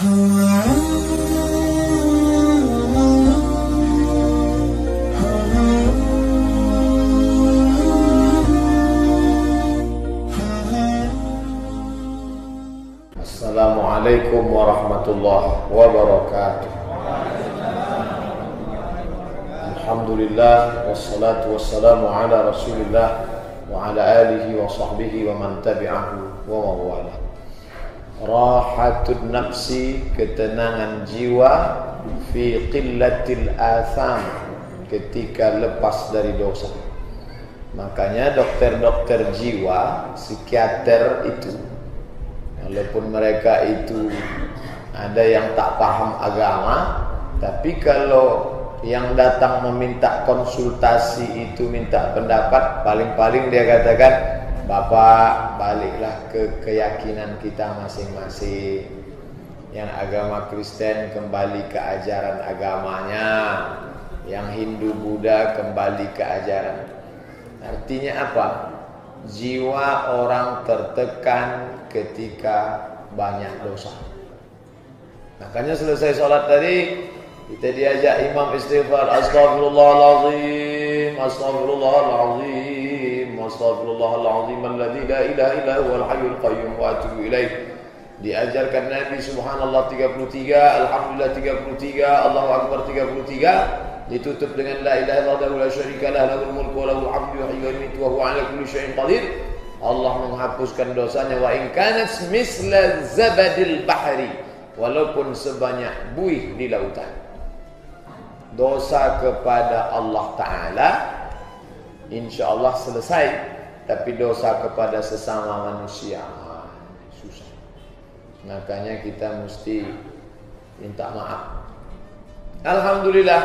Assalamualaikum warahmatullahi wabarakatuh Alhamdulillah Wassalatu wassalamu ala rasulillah Wa ala alihi wa sahbihi wa man tabi'ahu wa mawala Rahatun nafsi Ketenangan jiwa Fi qillatil atham Ketika lepas dari dosa. Makanya dokter-dokter jiwa Psikiater itu Walaupun mereka itu ada yang tak paham agama, tapi kalau yang datang meminta konsultasi itu minta pendapat, paling-paling dia katakan, Bapak baliklah ke keyakinan kita masing-masing. Yang agama Kristen kembali ke ajaran agamanya, yang Hindu Buddha kembali ke ajaran. Artinya apa? Jiwa orang tertekan ketika banyak dosa. Makanya selesai sholat tadi kita diajak imam istighfar astaghfirullahalazim astaghfirullahalazim astaghfirullahalazim alladzi la ilaha illa huwal hayyul qayyum wa atubu ilaih. Diajarkan Nabi subhanallah 33, alhamdulillah 33, Allahu akbar 33 ditutup dengan la ilaha illallah la syarika lah lahul mulku wa lahul hamdu wa yuhyi wa huwa ala kulli syai'in qadir Allah menghapuskan dosanya wa in kanat misla zabadil bahri walaupun sebanyak buih di lautan dosa kepada Allah taala insyaallah selesai tapi dosa kepada sesama manusia. Susah. Makanya kita mesti minta maaf. Alhamdulillah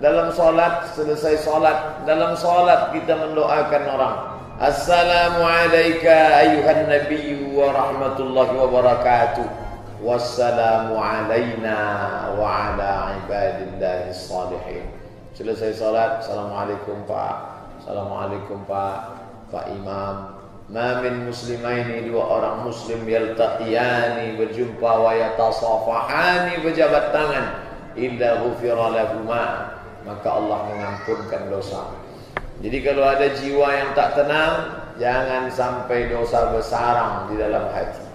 dalam solat selesai solat dalam solat kita mendoakan orang. Assalamu alayka ayuhan nabiyyu wa rahmatullahi wa barakatuh. Wassalamu alayna wa ala ibadillahi salihin Selesai salat Assalamualaikum Pak Assalamualaikum Pak Pak Imam Ma min muslimaini dua orang muslim yaltaqiyani berjumpa wa yatasafahani berjabat tangan illa ghufira lahumah maka Allah mengampunkan dosa. Jadi kalau ada jiwa yang tak tenang, jangan sampai dosa bersarang di dalam hati.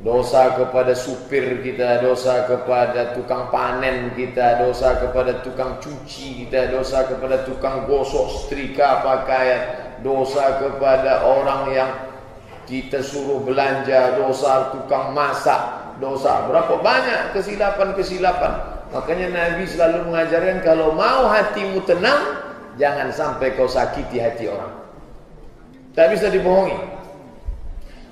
Dosa kepada supir kita, dosa kepada tukang panen kita, dosa kepada tukang cuci kita, dosa kepada tukang gosok setrika pakaian, dosa kepada orang yang kita suruh belanja, dosa tukang masak, dosa berapa banyak kesilapan-kesilapan Makanya Nabi selalu mengajarkan kalau mau hatimu tenang, jangan sampai kau sakiti hati orang. Tak bisa dibohongi.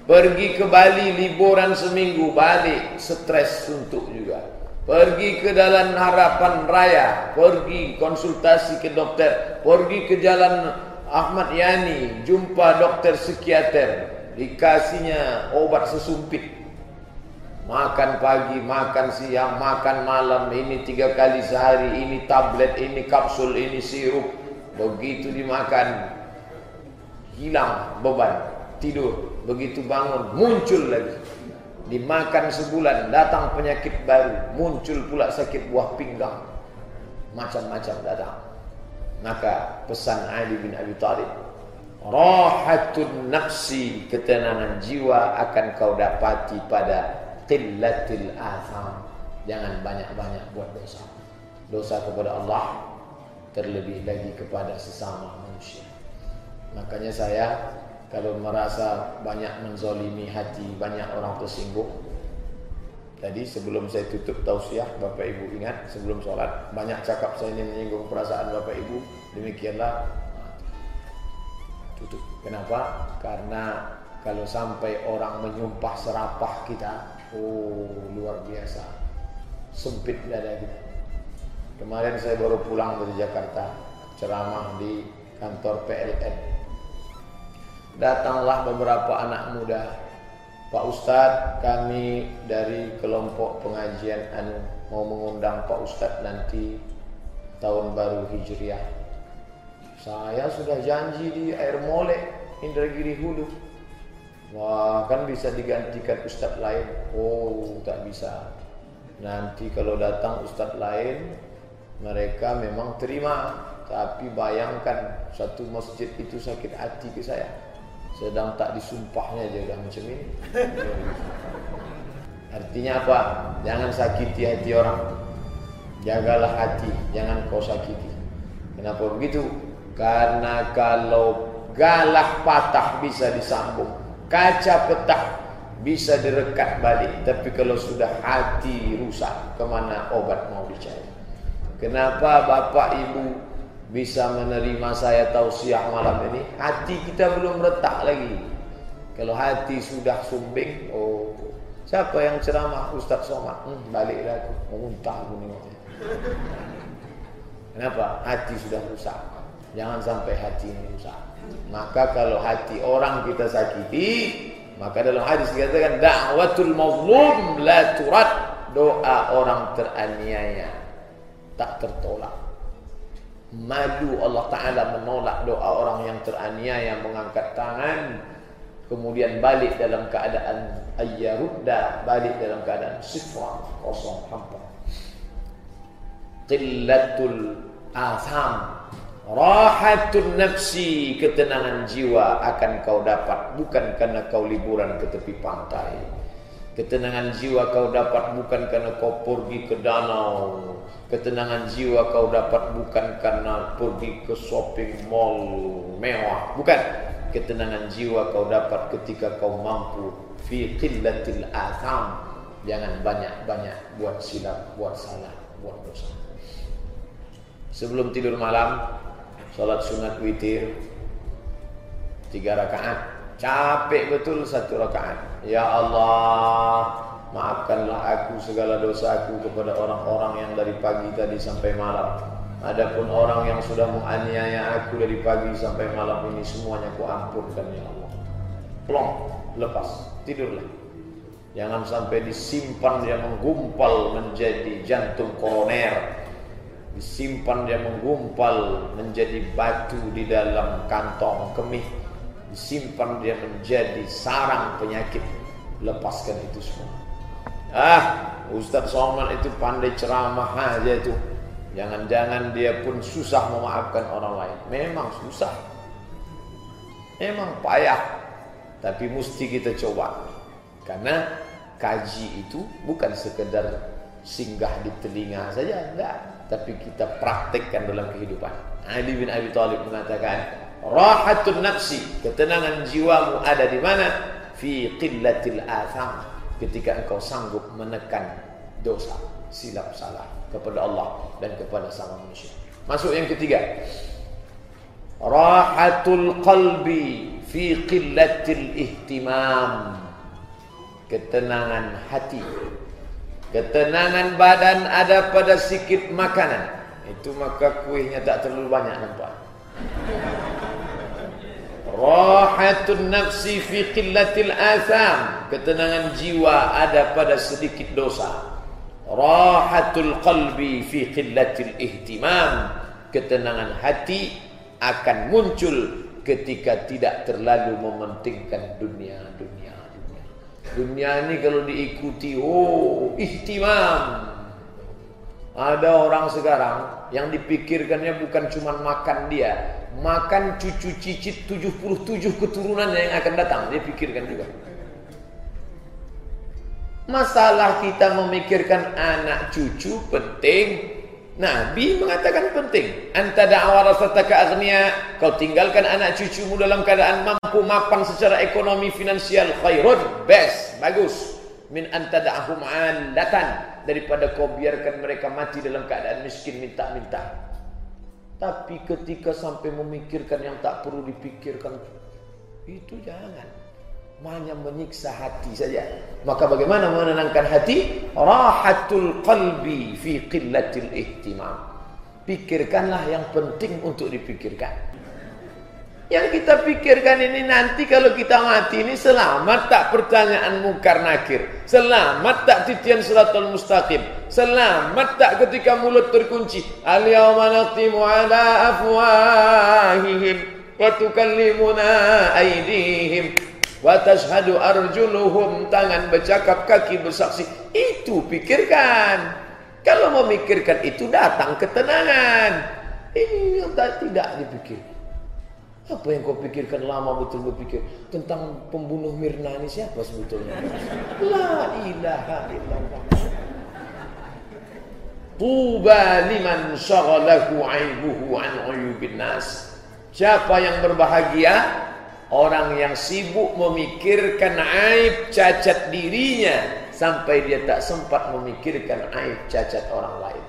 Pergi ke Bali liburan seminggu, balik stres suntuk juga. Pergi ke dalam harapan raya, pergi konsultasi ke dokter, pergi ke jalan Ahmad Yani, jumpa dokter psikiater, dikasihnya obat sesumpit Makan pagi, makan siang, makan malam, ini tiga kali sehari, ini tablet, ini kapsul, ini sirup. Begitu dimakan, hilang beban, tidur. Begitu bangun, muncul lagi. Dimakan sebulan, datang penyakit baru, muncul pula sakit buah pinggang. Macam-macam datang. Maka pesan Ali bin Abi Thalib, Rahatun nafsi, ketenangan jiwa akan kau dapati pada qillatil atham jangan banyak-banyak buat dosa dosa kepada Allah terlebih lagi kepada sesama manusia makanya saya kalau merasa banyak menzolimi hati banyak orang tersinggung Tadi sebelum saya tutup tausiah Bapak Ibu ingat sebelum sholat Banyak cakap saya ini menyinggung perasaan Bapak Ibu Demikianlah Tutup. Kenapa? Karena kalau sampai orang menyumpah serapah kita Oh luar biasa. Sempit dada kita. Kemarin saya baru pulang dari Jakarta Ceramah di kantor PLN Datanglah beberapa anak muda Pak Ustadz kami dari kelompok pengajian anu Mau mengundang Pak Ustadz nanti Tahun baru Hijriah Saya sudah janji di air molek Indragiri Hulu Wah, kan bisa digantikan ustaz lain. Oh, tak bisa. Nanti kalau datang ustaz lain, mereka memang terima. Tapi bayangkan satu masjid itu sakit hati ke saya. Sedang tak disumpahnya aja udah macam ini. Artinya apa? Jangan sakiti hati orang. Jagalah hati, jangan kau sakiti. Kenapa begitu? Karena kalau galah patah bisa disambung kaca petah bisa direkat balik tapi kalau sudah hati rusak ke mana obat mau dicari kenapa bapak ibu bisa menerima saya tausiah malam ini. Hati kita belum retak lagi. Kalau hati sudah sumbing oh siapa yang ceramah? Ustaz Somad. Hmm, baliklah aku. Muntah aku nih kenapa? Hati sudah rusak. Jangan sampai hati ini rusak. Maka kalau hati orang kita sakiti, maka dalam hadis dikatakan da'watul mazlum la turat. Doa orang teraniaya. Tak tertolak. Malu Allah Ta'ala menolak doa orang yang teraniaya mengangkat tangan kemudian balik dalam keadaan ayyarudda balik dalam keadaan sifra kosong hampa qillatul atham Rahatun nafsi ketenangan jiwa akan kau dapat bukan karena kau liburan ke tepi pantai. Ketenangan jiwa kau dapat bukan karena kau pergi ke danau. Ketenangan jiwa kau dapat bukan karena pergi ke shopping mall mewah. Bukan. Ketenangan jiwa kau dapat ketika kau mampu fi qillatil atham. Jangan banyak-banyak buat silap, buat salah, buat dosa. Sebelum tidur malam, Salat sunat witir Tiga rakaat Capek betul satu rakaat Ya Allah Maafkanlah aku segala dosaku kepada orang-orang yang dari pagi tadi sampai malam Adapun orang yang sudah menganiaya aku dari pagi sampai malam ini semuanya ku ampunkan ya Allah. Plong, lepas, tidurlah. Jangan sampai disimpan dia menggumpal menjadi jantung koroner disimpan dia menggumpal menjadi batu di dalam kantong kemih disimpan dia menjadi sarang penyakit. Lepaskan itu semua. Ah Ustaz Somad itu pandai ceramah aja itu. Jangan-jangan dia pun susah memaafkan orang lain. Memang susah. Memang payah. Tapi mesti kita coba. Karena kaji itu bukan sekedar singgah di telinga saja enggak. Tapi kita praktekkan dalam kehidupan. Ali bin Abi Thalib mengatakan, "Rahatun nafsi, ketenangan jiwamu ada di mana? Fi qillatil atham." Ketika engkau sanggup menekan dosa, silap salah kepada Allah dan kepada sama manusia. Masuk yang ketiga. Rahatul qalbi fi qillatil ihtimam. Ketenangan hati Ketenangan badan ada pada sikit makanan. Itu maka kuihnya tak terlalu banyak nampak. Rahatun nafsi fi qillatil atham. Ketenangan jiwa ada pada sedikit dosa. Rahatul qalbi fi qillatil ihtimam. Ketenangan hati akan muncul ketika tidak terlalu mementingkan dunia-dunia. Dunia ini kalau diikuti, oh ihtimam. Ada orang sekarang yang dipikirkannya bukan cuma makan dia, makan cucu cicit 77 keturunannya yang akan datang, dia pikirkan juga. Masalah kita memikirkan anak cucu penting, Nabi mengatakan penting. Anta da'awarasataka agniya. Kau tinggalkan anak cucumu dalam keadaan mampu mapan secara ekonomi finansial. Khairun. Best. Bagus. Min anta da'ahum alatan. Daripada kau biarkan mereka mati dalam keadaan miskin minta-minta. Tapi ketika sampai memikirkan yang tak perlu dipikirkan. Itu jangan hanya menyiksa hati saja. Maka bagaimana menenangkan hati? Rahatul qalbi fi qillatil ihtimam. Pikirkanlah yang penting untuk dipikirkan. Yang kita pikirkan ini nanti kalau kita mati ini selamat tak pertanyaan mungkar nakir. Selamat tak titian suratul mustaqim. Selamat tak ketika mulut terkunci. Al-yawma naqtimu ala afwahihim wa tukallimuna aydihim Wa tashhadu arjuluhum tangan bercakap kaki bersaksi. Itu pikirkan. Kalau memikirkan itu datang ketenangan. Ini yang tidak dipikir. Apa yang kau pikirkan lama betul berpikir tentang pembunuh Mirna ini siapa sebetulnya? La ilaha illallah. Tuba liman syaghalahu aibuhu an uyubin nas. Siapa yang berbahagia? Orang yang sibuk memikirkan aib cacat dirinya sampai dia tak sempat memikirkan aib cacat orang lain.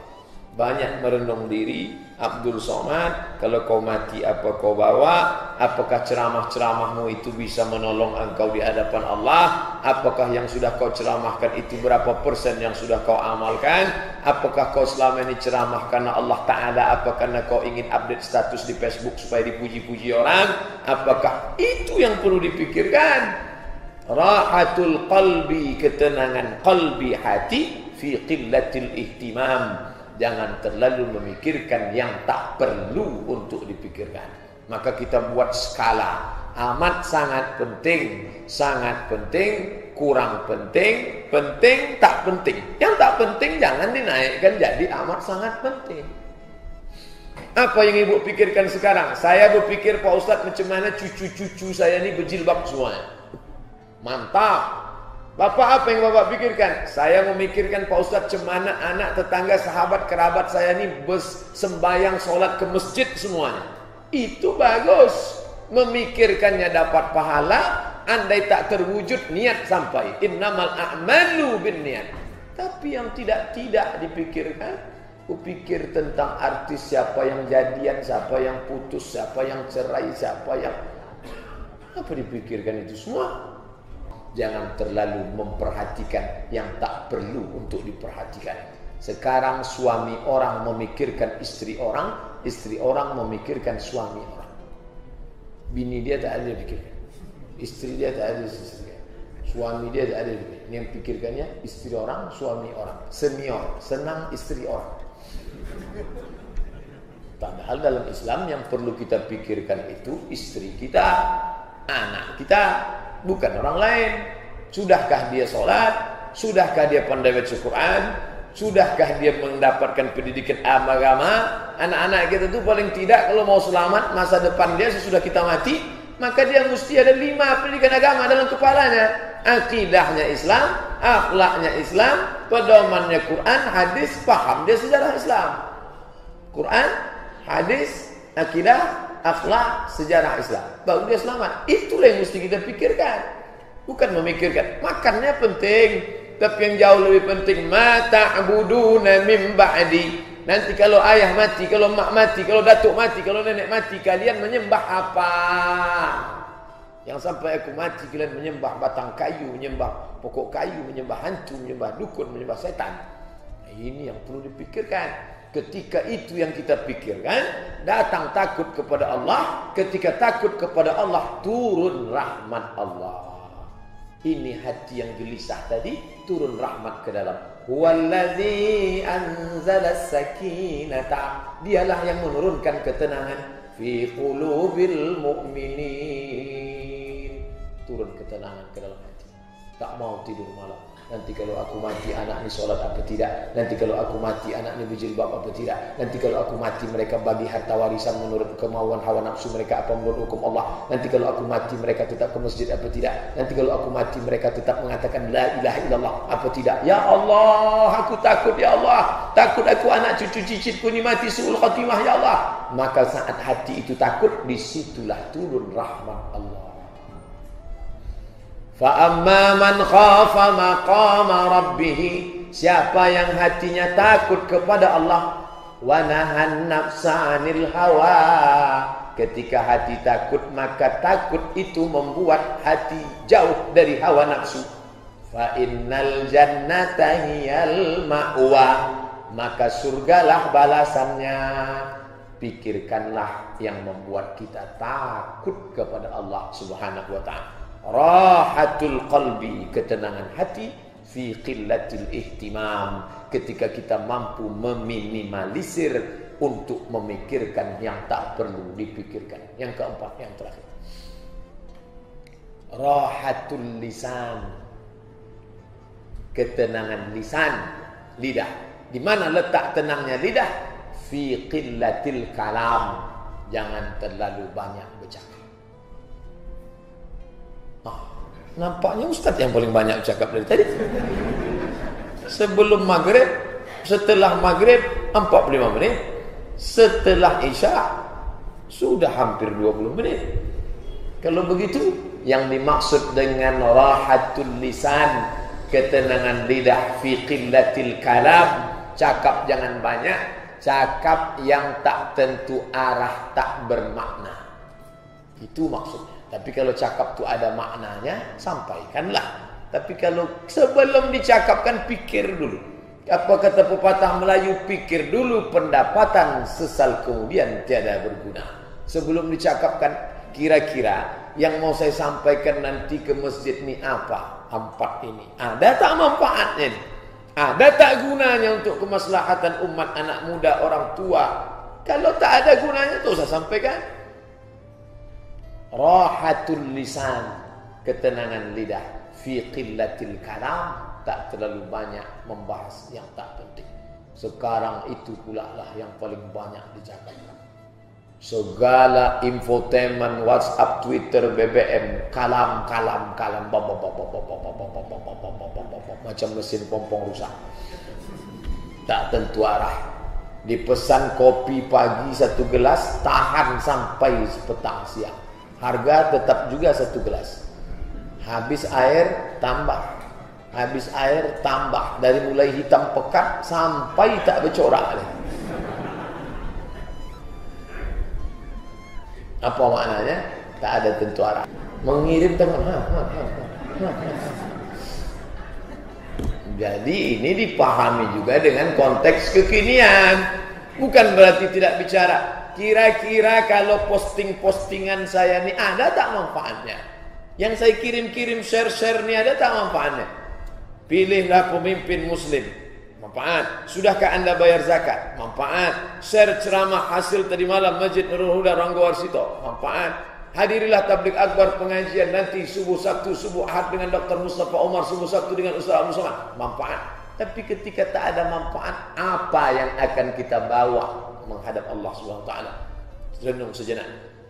Banyak merenung diri, Abdul Somad, kalau kau mati apa kau bawa? Apakah ceramah-ceramahmu itu bisa menolong engkau di hadapan Allah? Apakah yang sudah kau ceramahkan itu berapa persen yang sudah kau amalkan? Apakah kau selama ini ceramah karena Allah Ta'ala? Apa karena kau ingin update status di Facebook supaya dipuji-puji orang? Apakah itu yang perlu dipikirkan? Rahatul qalbi, ketenangan qalbi hati fi qillatil ihtimam Jangan terlalu memikirkan yang tak perlu untuk dipikirkan. Maka kita buat skala. Amat sangat penting, sangat penting, kurang penting, penting, tak penting. Yang tak penting jangan dinaikkan jadi amat sangat penting. Apa yang ibu pikirkan sekarang? Saya berpikir Pak Ustadz macam mana cucu-cucu saya ini berjilbab semuanya. Mantap. Bapak apa yang Bapak pikirkan? Saya memikirkan Pak Ustadz cemana anak tetangga sahabat kerabat saya ini sembahyang sholat ke masjid semuanya. Itu bagus. Memikirkannya dapat pahala. Andai tak terwujud niat sampai. Innamal a'malu bin niat. Tapi yang tidak-tidak dipikirkan. Kupikir tentang artis siapa yang jadian, siapa yang putus, siapa yang cerai, siapa yang... Apa dipikirkan itu semua? Jangan terlalu memperhatikan yang tak perlu untuk diperhatikan. Sekarang suami orang memikirkan istri orang, istri orang memikirkan suami orang. Bini dia tak ada pikirkan. Istri dia tak ada istri. Suami dia tak ada pikirkan. Yang pikirkannya istri orang, suami orang. Senior, senang istri orang. Padahal dalam Islam yang perlu kita pikirkan itu istri kita, anak kita, bukan orang lain. Sudahkah dia sholat? Sudahkah dia pandai baca Quran? Sudahkah dia mendapatkan pendidikan agama? Anak-anak kita itu paling tidak kalau mau selamat masa depan dia sesudah kita mati, maka dia mesti ada lima pendidikan agama dalam kepalanya. Akidahnya Islam, akhlaknya Islam, pedomannya Quran, hadis, paham dia sejarah Islam. Quran, hadis, akidah, akhlak, sejarah Islam. Baru dia selamat. Itulah yang mesti kita pikirkan. Bukan memikirkan. Makannya penting. Tapi yang jauh lebih penting. Mata abuduna min ba'di. Nanti kalau ayah mati, kalau mak mati, kalau datuk mati, kalau nenek mati. Kalian menyembah apa? Yang sampai aku mati kalian menyembah batang kayu, menyembah pokok kayu, menyembah hantu, menyembah dukun, menyembah setan. Ini yang perlu dipikirkan. Ketika itu yang kita pikirkan, datang takut kepada Allah. Ketika takut kepada Allah, turun rahmat Allah. Ini hati yang gelisah tadi, turun rahmat ke dalam. Huwallazi anzala sakinata. Dialah yang menurunkan ketenangan fi qulubil mu'minin. Turun ketenangan ke dalam hati. Tak mau tidur malam. Nanti kalau aku mati anak ini sholat apa tidak? Nanti kalau aku mati anak ini berjilbab apa tidak? Nanti kalau aku mati mereka bagi harta warisan menurut kemauan hawa nafsu mereka apa menurut hukum Allah? Nanti kalau aku mati mereka tetap ke masjid apa tidak? Nanti kalau aku mati mereka tetap mengatakan La ilaha illallah apa tidak? Ya Allah aku takut ya Allah. Takut aku anak cucu cicitku ini mati suul khatimah ya Allah. Maka saat hati itu takut disitulah turun rahmat Allah Fa'amma man khafa maqama rabbih Siapa yang hatinya takut kepada Allah Wa hawa. Ketika hati takut maka takut itu membuat hati jauh dari hawa nafsu. Fa innal jannata hiyal ma'wa Maka surgalah balasannya. Pikirkanlah yang membuat kita takut kepada Allah subhanahu wa ta'ala rahatul qalbi ketenangan hati fi qillatil ihtimam. Ketika kita mampu meminimalisir untuk memikirkan yang tak perlu dipikirkan. Yang keempat yang terakhir. Rahatul lisan. Ketenangan lisan lidah. Di mana letak tenangnya lidah? Fi qillatil kalam. Jangan terlalu banyak bercakap ah, nampaknya ustaz yang paling banyak bercakap dari tadi. Sebelum maghrib setelah maghrib 45 menit. Setelah isya sudah hampir 20 menit. Kalau begitu yang dimaksud dengan rahatul lisan ketenangan lidah fi qillatil kalam cakap jangan banyak cakap yang tak tentu arah tak bermakna. Itu maksudnya tapi kalau cakap tu ada maknanya sampaikanlah tapi kalau sebelum dicakapkan pikir dulu apa kata pepatah Melayu pikir dulu pendapatan sesal kemudian tiada berguna. Sebelum dicakapkan kira-kira yang mau saya sampaikan nanti ke masjid ni apa? Empat ini. Ada tak manfaatnya? Ada tak gunanya untuk kemaslahatan umat anak muda orang tua? Kalau tak ada gunanya tu saya sampaikan. Rahatul lisan, ketenangan lidah fi qillatil kalam tak terlalu banyak membahas yang tak penting. Sekarang itu pula lah yang paling banyak dicakapkan. Segala infotainment, WhatsApp, Twitter, BBM, kalam, kalam, kalam, macam mesin pompong rusak. Tak tentu arah. Dipesan kopi pagi satu gelas, tahan sampai petang siang. Harga tetap juga satu gelas. Habis air, tambah Habis air tambah dari mulai hitam pekat sampai tak bercorak. Apa maknanya? Tak ada tentu arah. Mengirim ha. Jadi ini dipahami juga dengan konteks kekinian. Bukan berarti tidak bicara. Kira-kira kalau posting-postingan saya ini ada tak manfaatnya? Yang saya kirim-kirim share-share ini ada tak manfaatnya? Pilihlah pemimpin muslim. Manfaat. Sudahkah anda bayar zakat? Manfaat. Share ceramah hasil tadi malam Masjid Nurul Huda Ranggo Warsito. Manfaat. Hadirilah tablik akbar pengajian nanti subuh Sabtu, subuh Ahad dengan Dr. Mustafa Umar, subuh Sabtu dengan Ustaz Abu Somad. Manfaat. Tapi ketika tak ada manfaat, apa yang akan kita bawa menghadap Allah Subhanahu wa taala? Renung sejenak.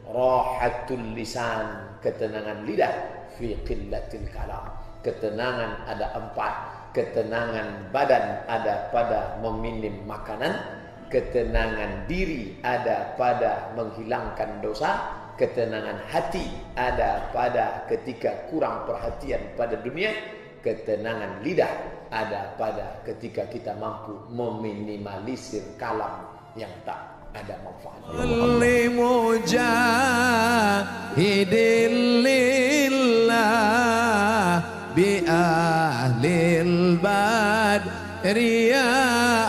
Rahatul lisan, ketenangan lidah. Fi qillatil kalam. Ketenangan ada empat. Ketenangan badan ada pada meminim makanan. Ketenangan diri ada pada menghilangkan dosa. Ketenangan hati ada pada ketika kurang perhatian pada dunia. Ketenangan lidah ada pada ketika kita mampu meminimalisir kalam yang tak ada manfaatnya. Mujahidin lillah bi ahlil bad riya